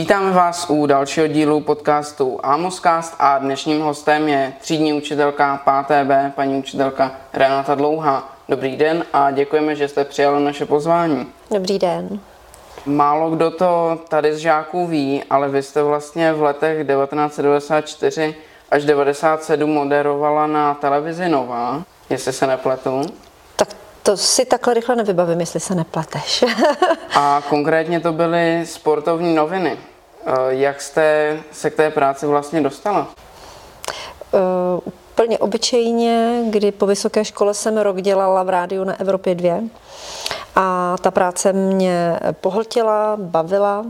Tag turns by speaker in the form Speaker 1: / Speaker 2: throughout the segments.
Speaker 1: Vítáme vás u dalšího dílu podcastu Amoscast a dnešním hostem je třídní učitelka 5B, paní učitelka Renata Dlouhá. Dobrý den a děkujeme, že jste přijali naše pozvání.
Speaker 2: Dobrý den.
Speaker 1: Málo kdo to tady z žáků ví, ale vy jste vlastně v letech 1994 až 97 moderovala na televizi Nová, jestli se nepletu.
Speaker 2: Tak to si takhle rychle nevybavím, jestli se nepleteš.
Speaker 1: A konkrétně to byly sportovní noviny. Eh, jak jste se k té práci vlastně dostala?
Speaker 2: Uh, úplně obyčejně, kdy po vysoké škole jsem rok dělala v rádiu na Evropě 2 a ta práce mě pohltila, bavila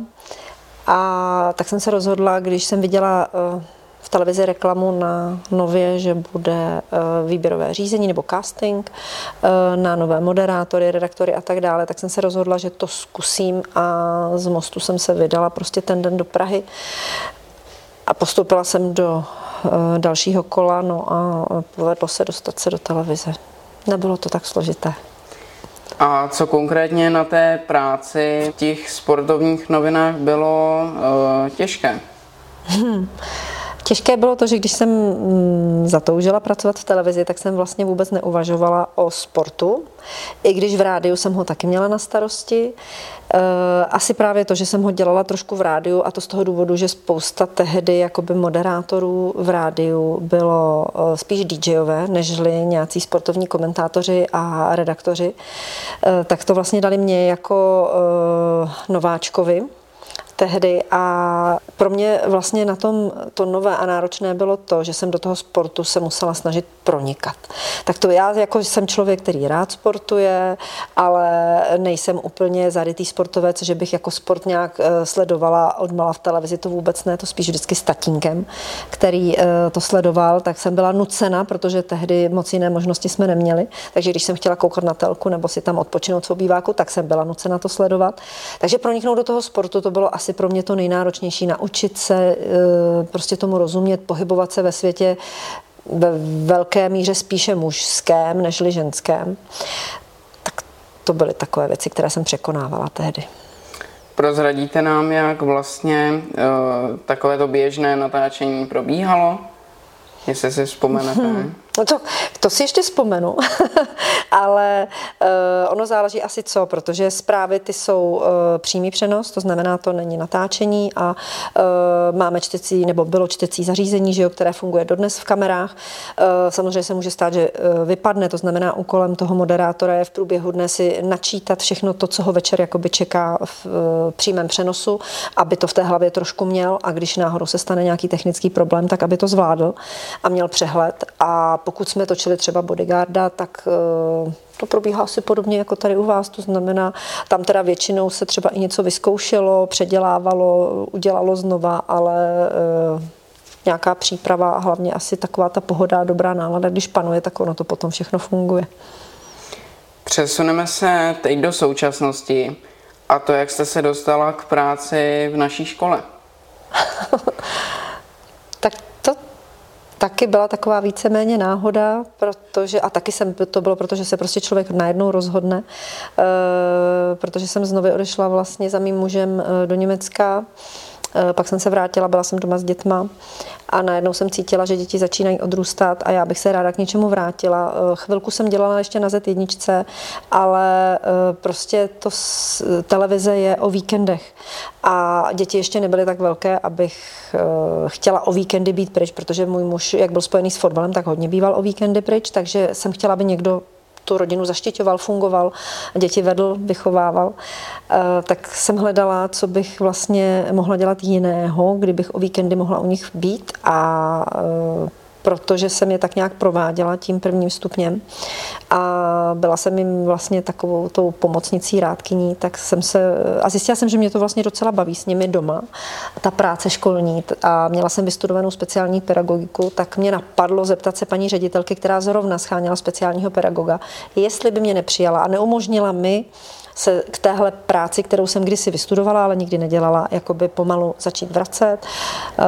Speaker 2: a tak jsem se rozhodla, když jsem viděla v televizi reklamu na nově, že bude eh, výběrové řízení nebo casting eh, na nové moderátory, redaktory a tak dále, tak jsem se rozhodla, že to zkusím a z mostu jsem se vydala prostě ten den do Prahy a postoupila jsem do eh, dalšího kola, no a povedlo se dostat se do televize. Nebylo to tak složité.
Speaker 1: A co konkrétně na té práci v těch sportovních novinách bylo uh, těžké? Hmm.
Speaker 2: Těžké bylo to, že když jsem mm, zatoužila pracovat v televizi, tak jsem vlastně vůbec neuvažovala o sportu. I když v rádiu jsem ho taky měla na starosti. Eh, asi právě to, že jsem ho dělala trošku v rádiu a to z toho důvodu, že spousta tehdy jakoby moderátorů v rádiu bylo eh, spíš DJové, nežli nějací sportovní komentátoři a redaktoři, eh, tak to vlastně dali mě jako nováčkovi tehdy a pro mě vlastně na tom to nové a náročné bylo to, že jsem do toho sportu se musela snažit pronikat. Tak to já jako jsem člověk, který rád sportuje, ale nejsem úplně zarytý sportovec, že bych jako sport nějak eh, sledovala odmala v televizi, to vůbec ne, to spíš vždycky s tatínkem, který eh, to sledoval, tak jsem byla nucena, protože tehdy moc jiné možnosti jsme neměli, takže když jsem chtěla koukat na telku nebo si tam odpočinout v obýváku, tak jsem byla nucena to sledovat. Takže proniknout do toho sportu to bylo asi asi pro mě to nejnáročnější, naučit se eh, prostě tomu rozumět, pohybovat se ve světě ve velké míře spíše mužském nežli ženském. Tak to byly takové věci, které jsem překonávala tehdy.
Speaker 1: Prozradíte nám, jak vlastně uh, takové to běžné natáčení probíhalo? Jestli si vzpomenete. Hmm.
Speaker 2: No to, to si ještě vzpomenu, ale uh, ono záleží asi co, protože zprávy ty jsou uh, přímý přenos, to znamená, to není natáčení a uh, máme čtecí, nebo bylo čtecí zařízení, že jo, které funguje dodnes v kamerách. Uh, samozřejmě se může stát, že uh, vypadne, to znamená, úkolem toho moderátora je v průběhu dne si načítat všechno to, co ho večer jakoby čeká v uh, přímém přenosu, aby to v té hlavě trošku měl a když náhodou se stane nějaký technický problém, tak aby to zvládl a měl přehled a pokud jsme točili třeba bodyguarda, tak eh, to probíhá asi podobně jako tady u vás, to znamená, tam teda většinou se třeba i něco vyzkoušelo, předělávalo, udělalo znova, ale eh, nějaká příprava a hlavně asi taková ta pohoda, dobrá nálada, když panuje, tak ono to potom všechno funguje.
Speaker 1: Přesuneme se teď do současnosti a to, jak jste se dostala k práci v naší škole.
Speaker 2: taky byla taková víceméně náhoda, protože, a taky jsem, to bylo, protože se prostě člověk najednou rozhodne, e, protože jsem znovu odešla vlastně za mým mužem eh, do Německa, pak jsem se vrátila, byla jsem doma s dětma a najednou jsem cítila, že děti začínají odrůstat a já bych se ráda k něčemu vrátila. Eh, chvilku jsem dělala ještě na Z1, ale eh, prostě to televize je o víkendech a děti ještě nebyly tak velké, abych eh, chtěla o víkendy být pryč, protože můj muž, jak byl spojený s fotbalem, tak hodně býval o víkendy pryč, takže jsem chtěla, aby někdo tu rodinu zaštiťoval, fungoval, děti vedl, vychovával, eh, tak jsem hledala, co bych vlastně mohla dělat jiného, kdybych o víkendy mohla u nich být a eh, protože jsem je tak nějak prováděla tím prvním stupněm a byla jsem jim vlastně takovou tou pomocnicí rádkyní, tak jsem se, a zjistila jsem, že mě to vlastně docela baví s nimi doma, ta práce školní a měla jsem vystudovanou speciální pedagogiku, tak mě napadlo zeptat se paní ředitelky, která zrovna scháněla speciálního pedagoga, jestli by mě nepřijala a neumožnila mi se k téhle práci, kterou jsem kdysi vystudovala, ale nikdy nedělala, jakoby pomalu začít vracet eh,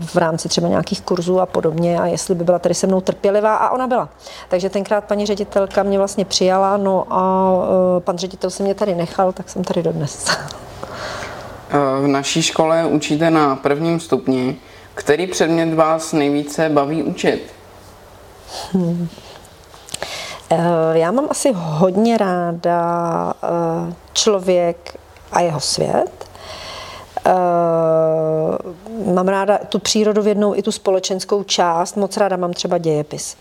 Speaker 2: v rámci třeba nějakých kurzů a podobně a jestli by byla tady se mnou trpělivá a ona byla. Takže tenkrát paní ředitelka mě vlastně přijala, no a eh, pan ředitel se mě tady nechal, tak jsem tady dodnes.
Speaker 1: V naší škole učíte na prvním stupni. Který předmět vás nejvíce baví učit?
Speaker 2: Hmm. Já mám asi hodně ráda eh, člověk a jeho svět. Eh, mám ráda tu přírodovědnou i tu společenskou část. Moc ráda mám třeba dějepis.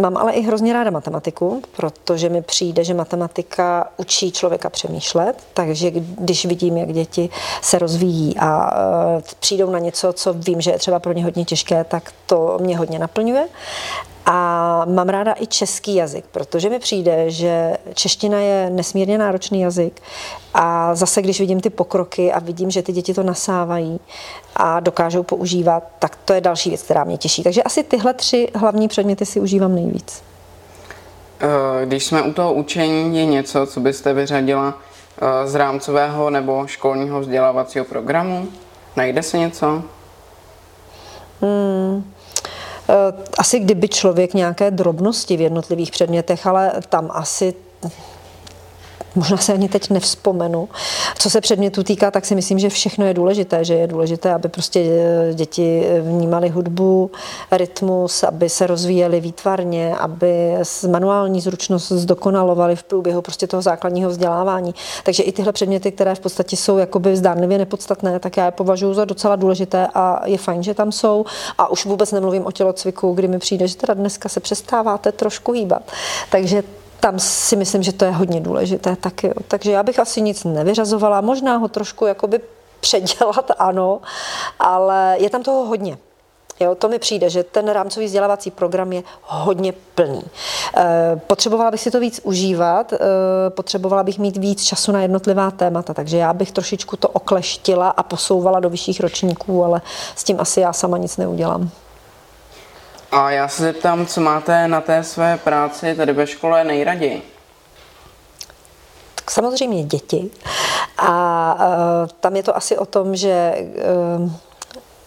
Speaker 2: Mám ale i hrozně ráda matematiku, protože mi přijde, že matematika učí člověka přemýšlet, takže když vidím, jak děti se rozvíjí a přijdou na něco, co vím, že je třeba pro ně hodně těžké, tak to mě hodně naplňuje. A mám ráda i český jazyk, protože mi přijde, že čeština je nesmírně náročný jazyk. A zase, když vidím ty pokroky a vidím, že ty děti to nasávají a dokážou používat, tak to je další věc, která mě těší. Takže asi tyhle tři hlavní předměty si užívám nejvíc.
Speaker 1: Eh, když jsme u toho učení, je něco, co byste vyřadila eh, z rámcového nebo školního vzdělávacího programu? Najde se něco?
Speaker 2: Hmm. Eh, asi kdyby člověk nějaké drobnosti v jednotlivých předmětech, ale tam asi možná se ani teď nevzpomenu. Co se předmětu týká, tak si myslím, že všechno je důležité, že je důležité, aby prostě eh, děti vnímali hudbu, rytmus, aby se rozvíjeli výtvarně, aby manuální zručnost zdokonalovali v průběhu prostě toho základního vzdělávání. Takže i tyhle předměty, které v podstatě jsou jakoby zdánlivě nepodstatné, tak já je považuji za docela důležité a je fajn, že tam jsou. A už vůbec nemluvím o tělocviku, kdy mi přijde, že teda dneska se přestáváte trošku hýbat. Takže tam si myslím, že to je hodně důležité taky. Takže já bych asi nic nevyřazovala, možná ho trošku jakoby předělat, ano, ale je tam toho hodně. Jo, to mi přijde, že ten rámcový vzdělávací program je hodně plný. E, potřebovala bych si to víc užívat, e, potřebovala bych mít víc času na jednotlivá témata, takže já bych trošičku to okleštila a posouvala do vyšších ročníků, ale s tím asi já sama nic neudělám.
Speaker 1: A já se zeptám, co máte na té své práci tady ve škole nejraději?
Speaker 2: Tak samozřejmě děti. A uh, tam je to asi o tom, že uh,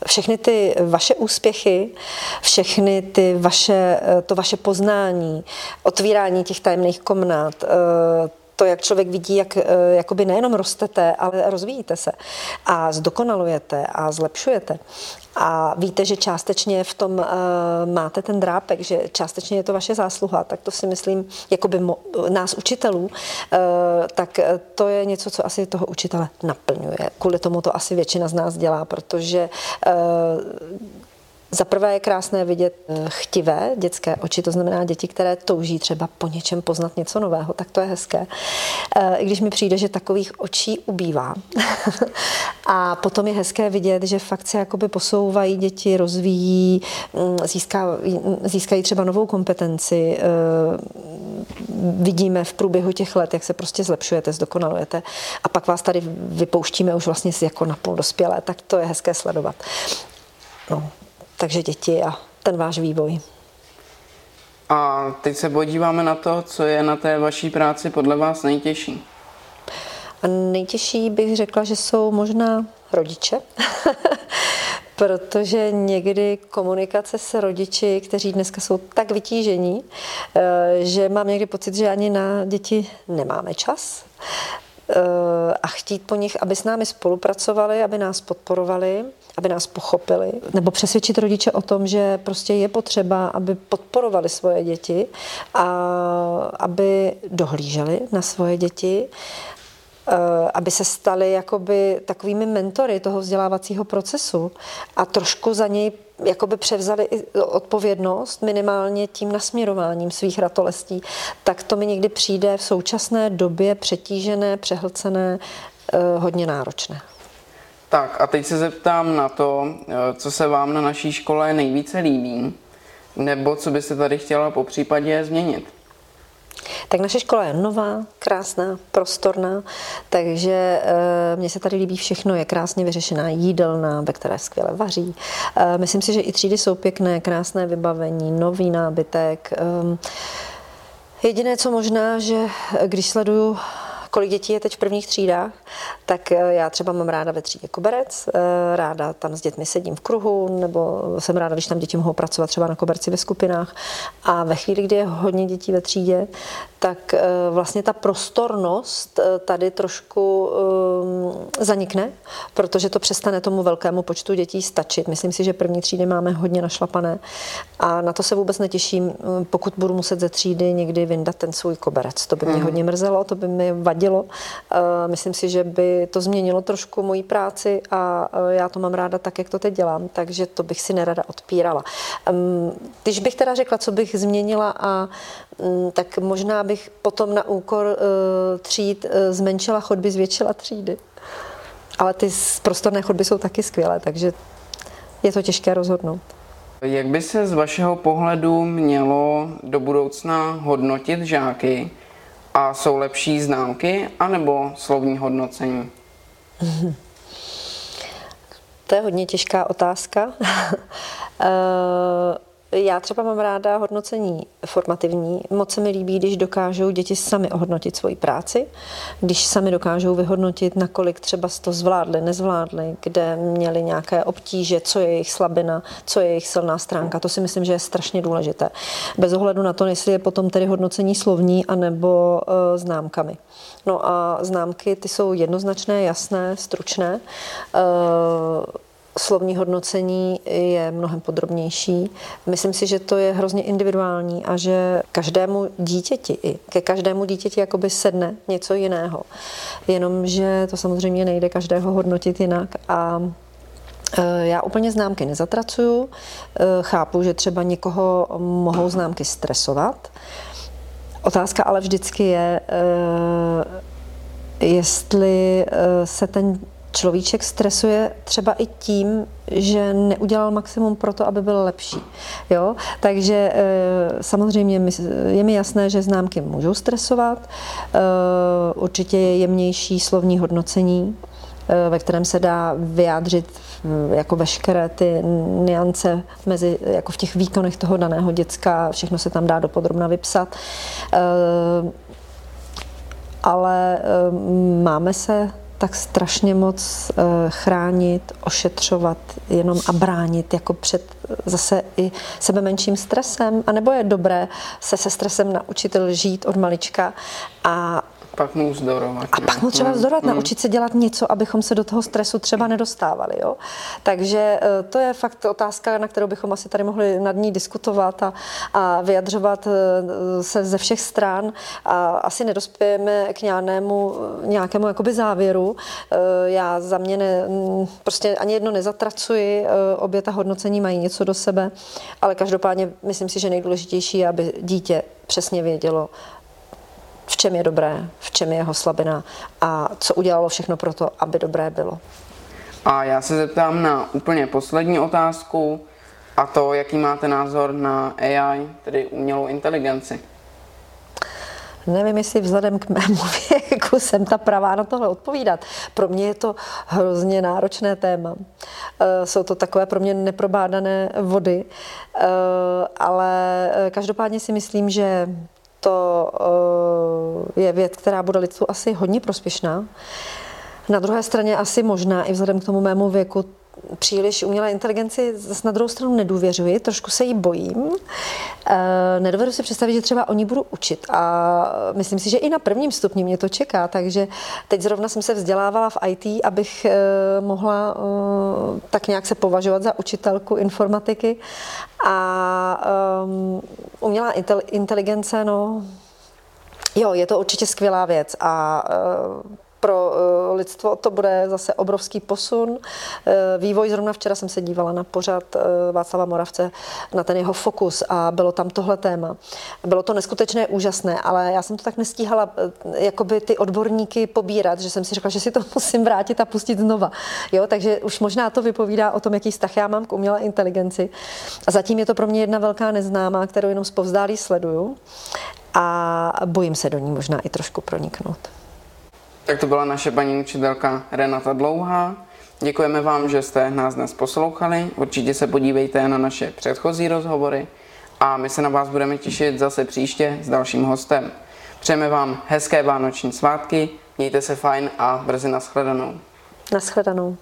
Speaker 2: všechny ty vaše úspěchy, všechny ty vaše, to vaše poznání, otvírání těch tajemných komnat, to, jak člověk vidí, jak jakoby nejenom rostete, ale rozvíjíte se a zdokonalujete a zlepšujete a víte, že částečně v tom uh, máte ten drápek, že částečně je to vaše zásluha, tak to si myslím, jako by nás učitelů, uh, tak to je něco, co asi toho učitele naplňuje. Kvůli tomu to asi většina z nás dělá, protože uh, za prvé je krásné vidět eh, chtivé dětské oči, to znamená děti, které touží třeba po něčem poznat něco nového, tak to je hezké. Eh, I když mi přijde, že takových očí ubývá. a potom je hezké vidět, že fakt se jakoby posouvají děti, rozvíjí, mm, získají, získají třeba novou kompetenci. Eh, vidíme v průběhu těch let, jak se prostě zlepšujete, zdokonalujete a pak vás tady vypouštíme už vlastně jako napůl dospělé, tak to je hezké sledovat. No, takže děti a ten váš vývoj.
Speaker 1: A teď se podíváme na to, co je na té vaší práci podle vás nejtěžší.
Speaker 2: A nejtěžší bych řekla, že jsou možná rodiče, protože někdy komunikace s rodiči, kteří dneska jsou tak vytížení, eh, že mám někdy pocit, že ani na děti nemáme čas eh, a chtít po nich, aby s námi spolupracovali, aby nás podporovali aby nás pochopili, nebo přesvědčit rodiče o tom, že prostě je potřeba, aby podporovali svoje děti a aby dohlíželi na svoje děti eh, aby se stali jakoby takovými mentory toho vzdělávacího procesu a trošku za něj jakoby převzali i odpovědnost minimálně tím nasměrováním svých ratolestí, tak to mi někdy přijde v současné době přetížené, přehlcené, eh, hodně náročné.
Speaker 1: Tak a teď se zeptám na to, eh, co se vám na naší škole nejvíce líbí, nebo co byste tady chtěla po případě změnit.
Speaker 2: Tak naše škola je nová, krásná, prostorná, takže e, mně se tady líbí všechno, je krásně vyřešená jídelna, ve které skvěle vaří. E, myslím si, že i třídy jsou pěkné, krásné vybavení, nový nábytek. E, jediné, co možná, že když sleduju kolik dětí je teď v prvních třídách, tak eh, já třeba mám ráda ve třídě koberec, eh, ráda tam s dětmi sedím v kruhu, nebo jsem ráda, když tam děti mohou pracovat třeba na koberci ve skupinách. A ve chvíli, kdy je hodně dětí ve třídě, tak eh, vlastně ta prostornost tady trošku zanikne, protože to přestane tomu velkému počtu dětí stačit. Myslím si, že první třídy máme hodně našlapané a na to se vůbec netěším, pokud budu muset ze třídy někdy vyndat ten svůj koberec. To by mě mm. hodně mrzelo, to by mi vadilo. Myslím si, že by to změnilo trošku moji práci a já to mám ráda tak, jak to teď dělám, takže to bych si nerada odpírala. Když bych teda řekla, co bych změnila a tak možná bych potom na úkor e, tříd e, zmenšila chodby, zvětšila třídy. Ale ty prostorné chodby jsou taky skvělé, takže je to těžké rozhodnout.
Speaker 1: Jak by se z vašeho pohledu mělo do budoucna hodnotit žáky? A jsou lepší známky anebo slovní hodnocení?
Speaker 2: To je hodně těžká otázka. Já třeba mám ráda hodnocení formativní. Moc se mi líbí, když dokážou děti sami ohodnotit svoji práci, když sami dokážou vyhodnotit, nakolik třeba to zvládli, nezvládli, kde měli nějaké obtíže, co je jejich slabina, co je jejich silná stránka. To si myslím, že je strašně důležité. Bez ohledu na to, jestli je potom tedy hodnocení slovní anebo uh, známkami. No a známky, ty jsou jednoznačné, jasné, stručné. Uh, slovní hodnocení je mnohem podrobnější. Myslím si, že to je hrozně individuální a že každému dítěti, i ke každému dítěti jakoby sedne něco jiného. Jenomže to samozřejmě nejde každého hodnotit jinak a e, já úplně známky nezatracuju. E, chápu, že třeba někoho mohou známky stresovat. Otázka ale vždycky je, e, jestli se ten človíček stresuje třeba i tím, že neudělal maximum pro to, aby byl lepší. Jo? Takže eh, samozřejmě je mi jasné, že známky můžou stresovat. Eh, určitě je jemnější slovní hodnocení, eh, ve kterém se dá vyjádřit jako veškeré ty niance mezi, jako v těch výkonech toho daného děcka, všechno se tam dá dopodrobna vypsat. Ale máme se tak strašně moc eh, chránit, ošetřovat jenom a bránit jako před zase i sebe menším stresem? A nebo je dobré se se stresem naučit žít od malička a
Speaker 1: pak mu vzdorovat.
Speaker 2: A pak mu třeba vzdorovat, mm. naučit se dělat něco, abychom se do toho stresu třeba nedostávali. Jo? Takže eh, to je fakt otázka, na kterou bychom asi tady mohli nad ní diskutovat a, a vyjadřovat eh, se ze všech stran a asi nedospějeme k nějakému, nějakému jakoby závěru. Eh, já za mě ne, mm, prostě ani jedno nezatracuji, obě ta hodnocení mají něco do sebe, ale každopádně myslím si, že nejdůležitější je, aby dítě přesně vědělo, v čem je dobré, v čem je jeho slabina a co udělalo všechno pro to, aby dobré bylo.
Speaker 1: A já se zeptám na úplně poslední otázku a to, jaký máte názor na AI, tedy umělou inteligenci.
Speaker 2: Nevím, jestli vzhledem k mému věku jsem ta pravá na tohle odpovídat. Pro mě je to hrozně náročné téma. Eh, jsou to takové pro mě neprobádané vody, eh, ale eh, každopádně si myslím, že to je věc, která bude lidstvu asi hodně prospěšná. Na druhé straně asi možná i vzhledem k tomu mému věku příliš umělé inteligenci zase na druhou stranu nedůvěřuji, trošku se jí bojím. E, nedovedu si představit, že třeba oni budu učit a myslím si, že i na prvním stupni mě to čeká, takže teď zrovna jsem se vzdělávala v IT, abych e, mohla e, tak nějak se považovat za učitelku informatiky a um, umělá inteligence, no, jo, je to určitě skvělá věc a uh, pro eh, lidstvo to bude zase obrovský posun. Eh, vývoj, zrovna včera jsem se dívala na pořad eh, Václava Moravce, na ten jeho fokus a bylo tam tohle téma. Bylo to neskutečné, úžasné, ale já jsem to tak nestíhala jakoby ty odborníky pobírat, že jsem si řekla, že si to musím vrátit a pustit znova. Jo, takže už možná to vypovídá o tom, jaký vztah já mám k umělé inteligenci. A zatím je to pro mě jedna velká neznámá, kterou jenom zpovzdálí sleduju a bojím se do ní možná i trošku proniknout.
Speaker 1: Tak to byla naše paní učitelka Renata Dlouhá. Děkujeme vám, že jste nás dnes poslouchali. Určitě se podívejte na naše předchozí rozhovory a my se na vás budeme těšit zase příště s dalším hostem. Přejeme vám hezké vánoční svátky, Mějte se fajn a brzy nashledanou.
Speaker 2: Naschledanou.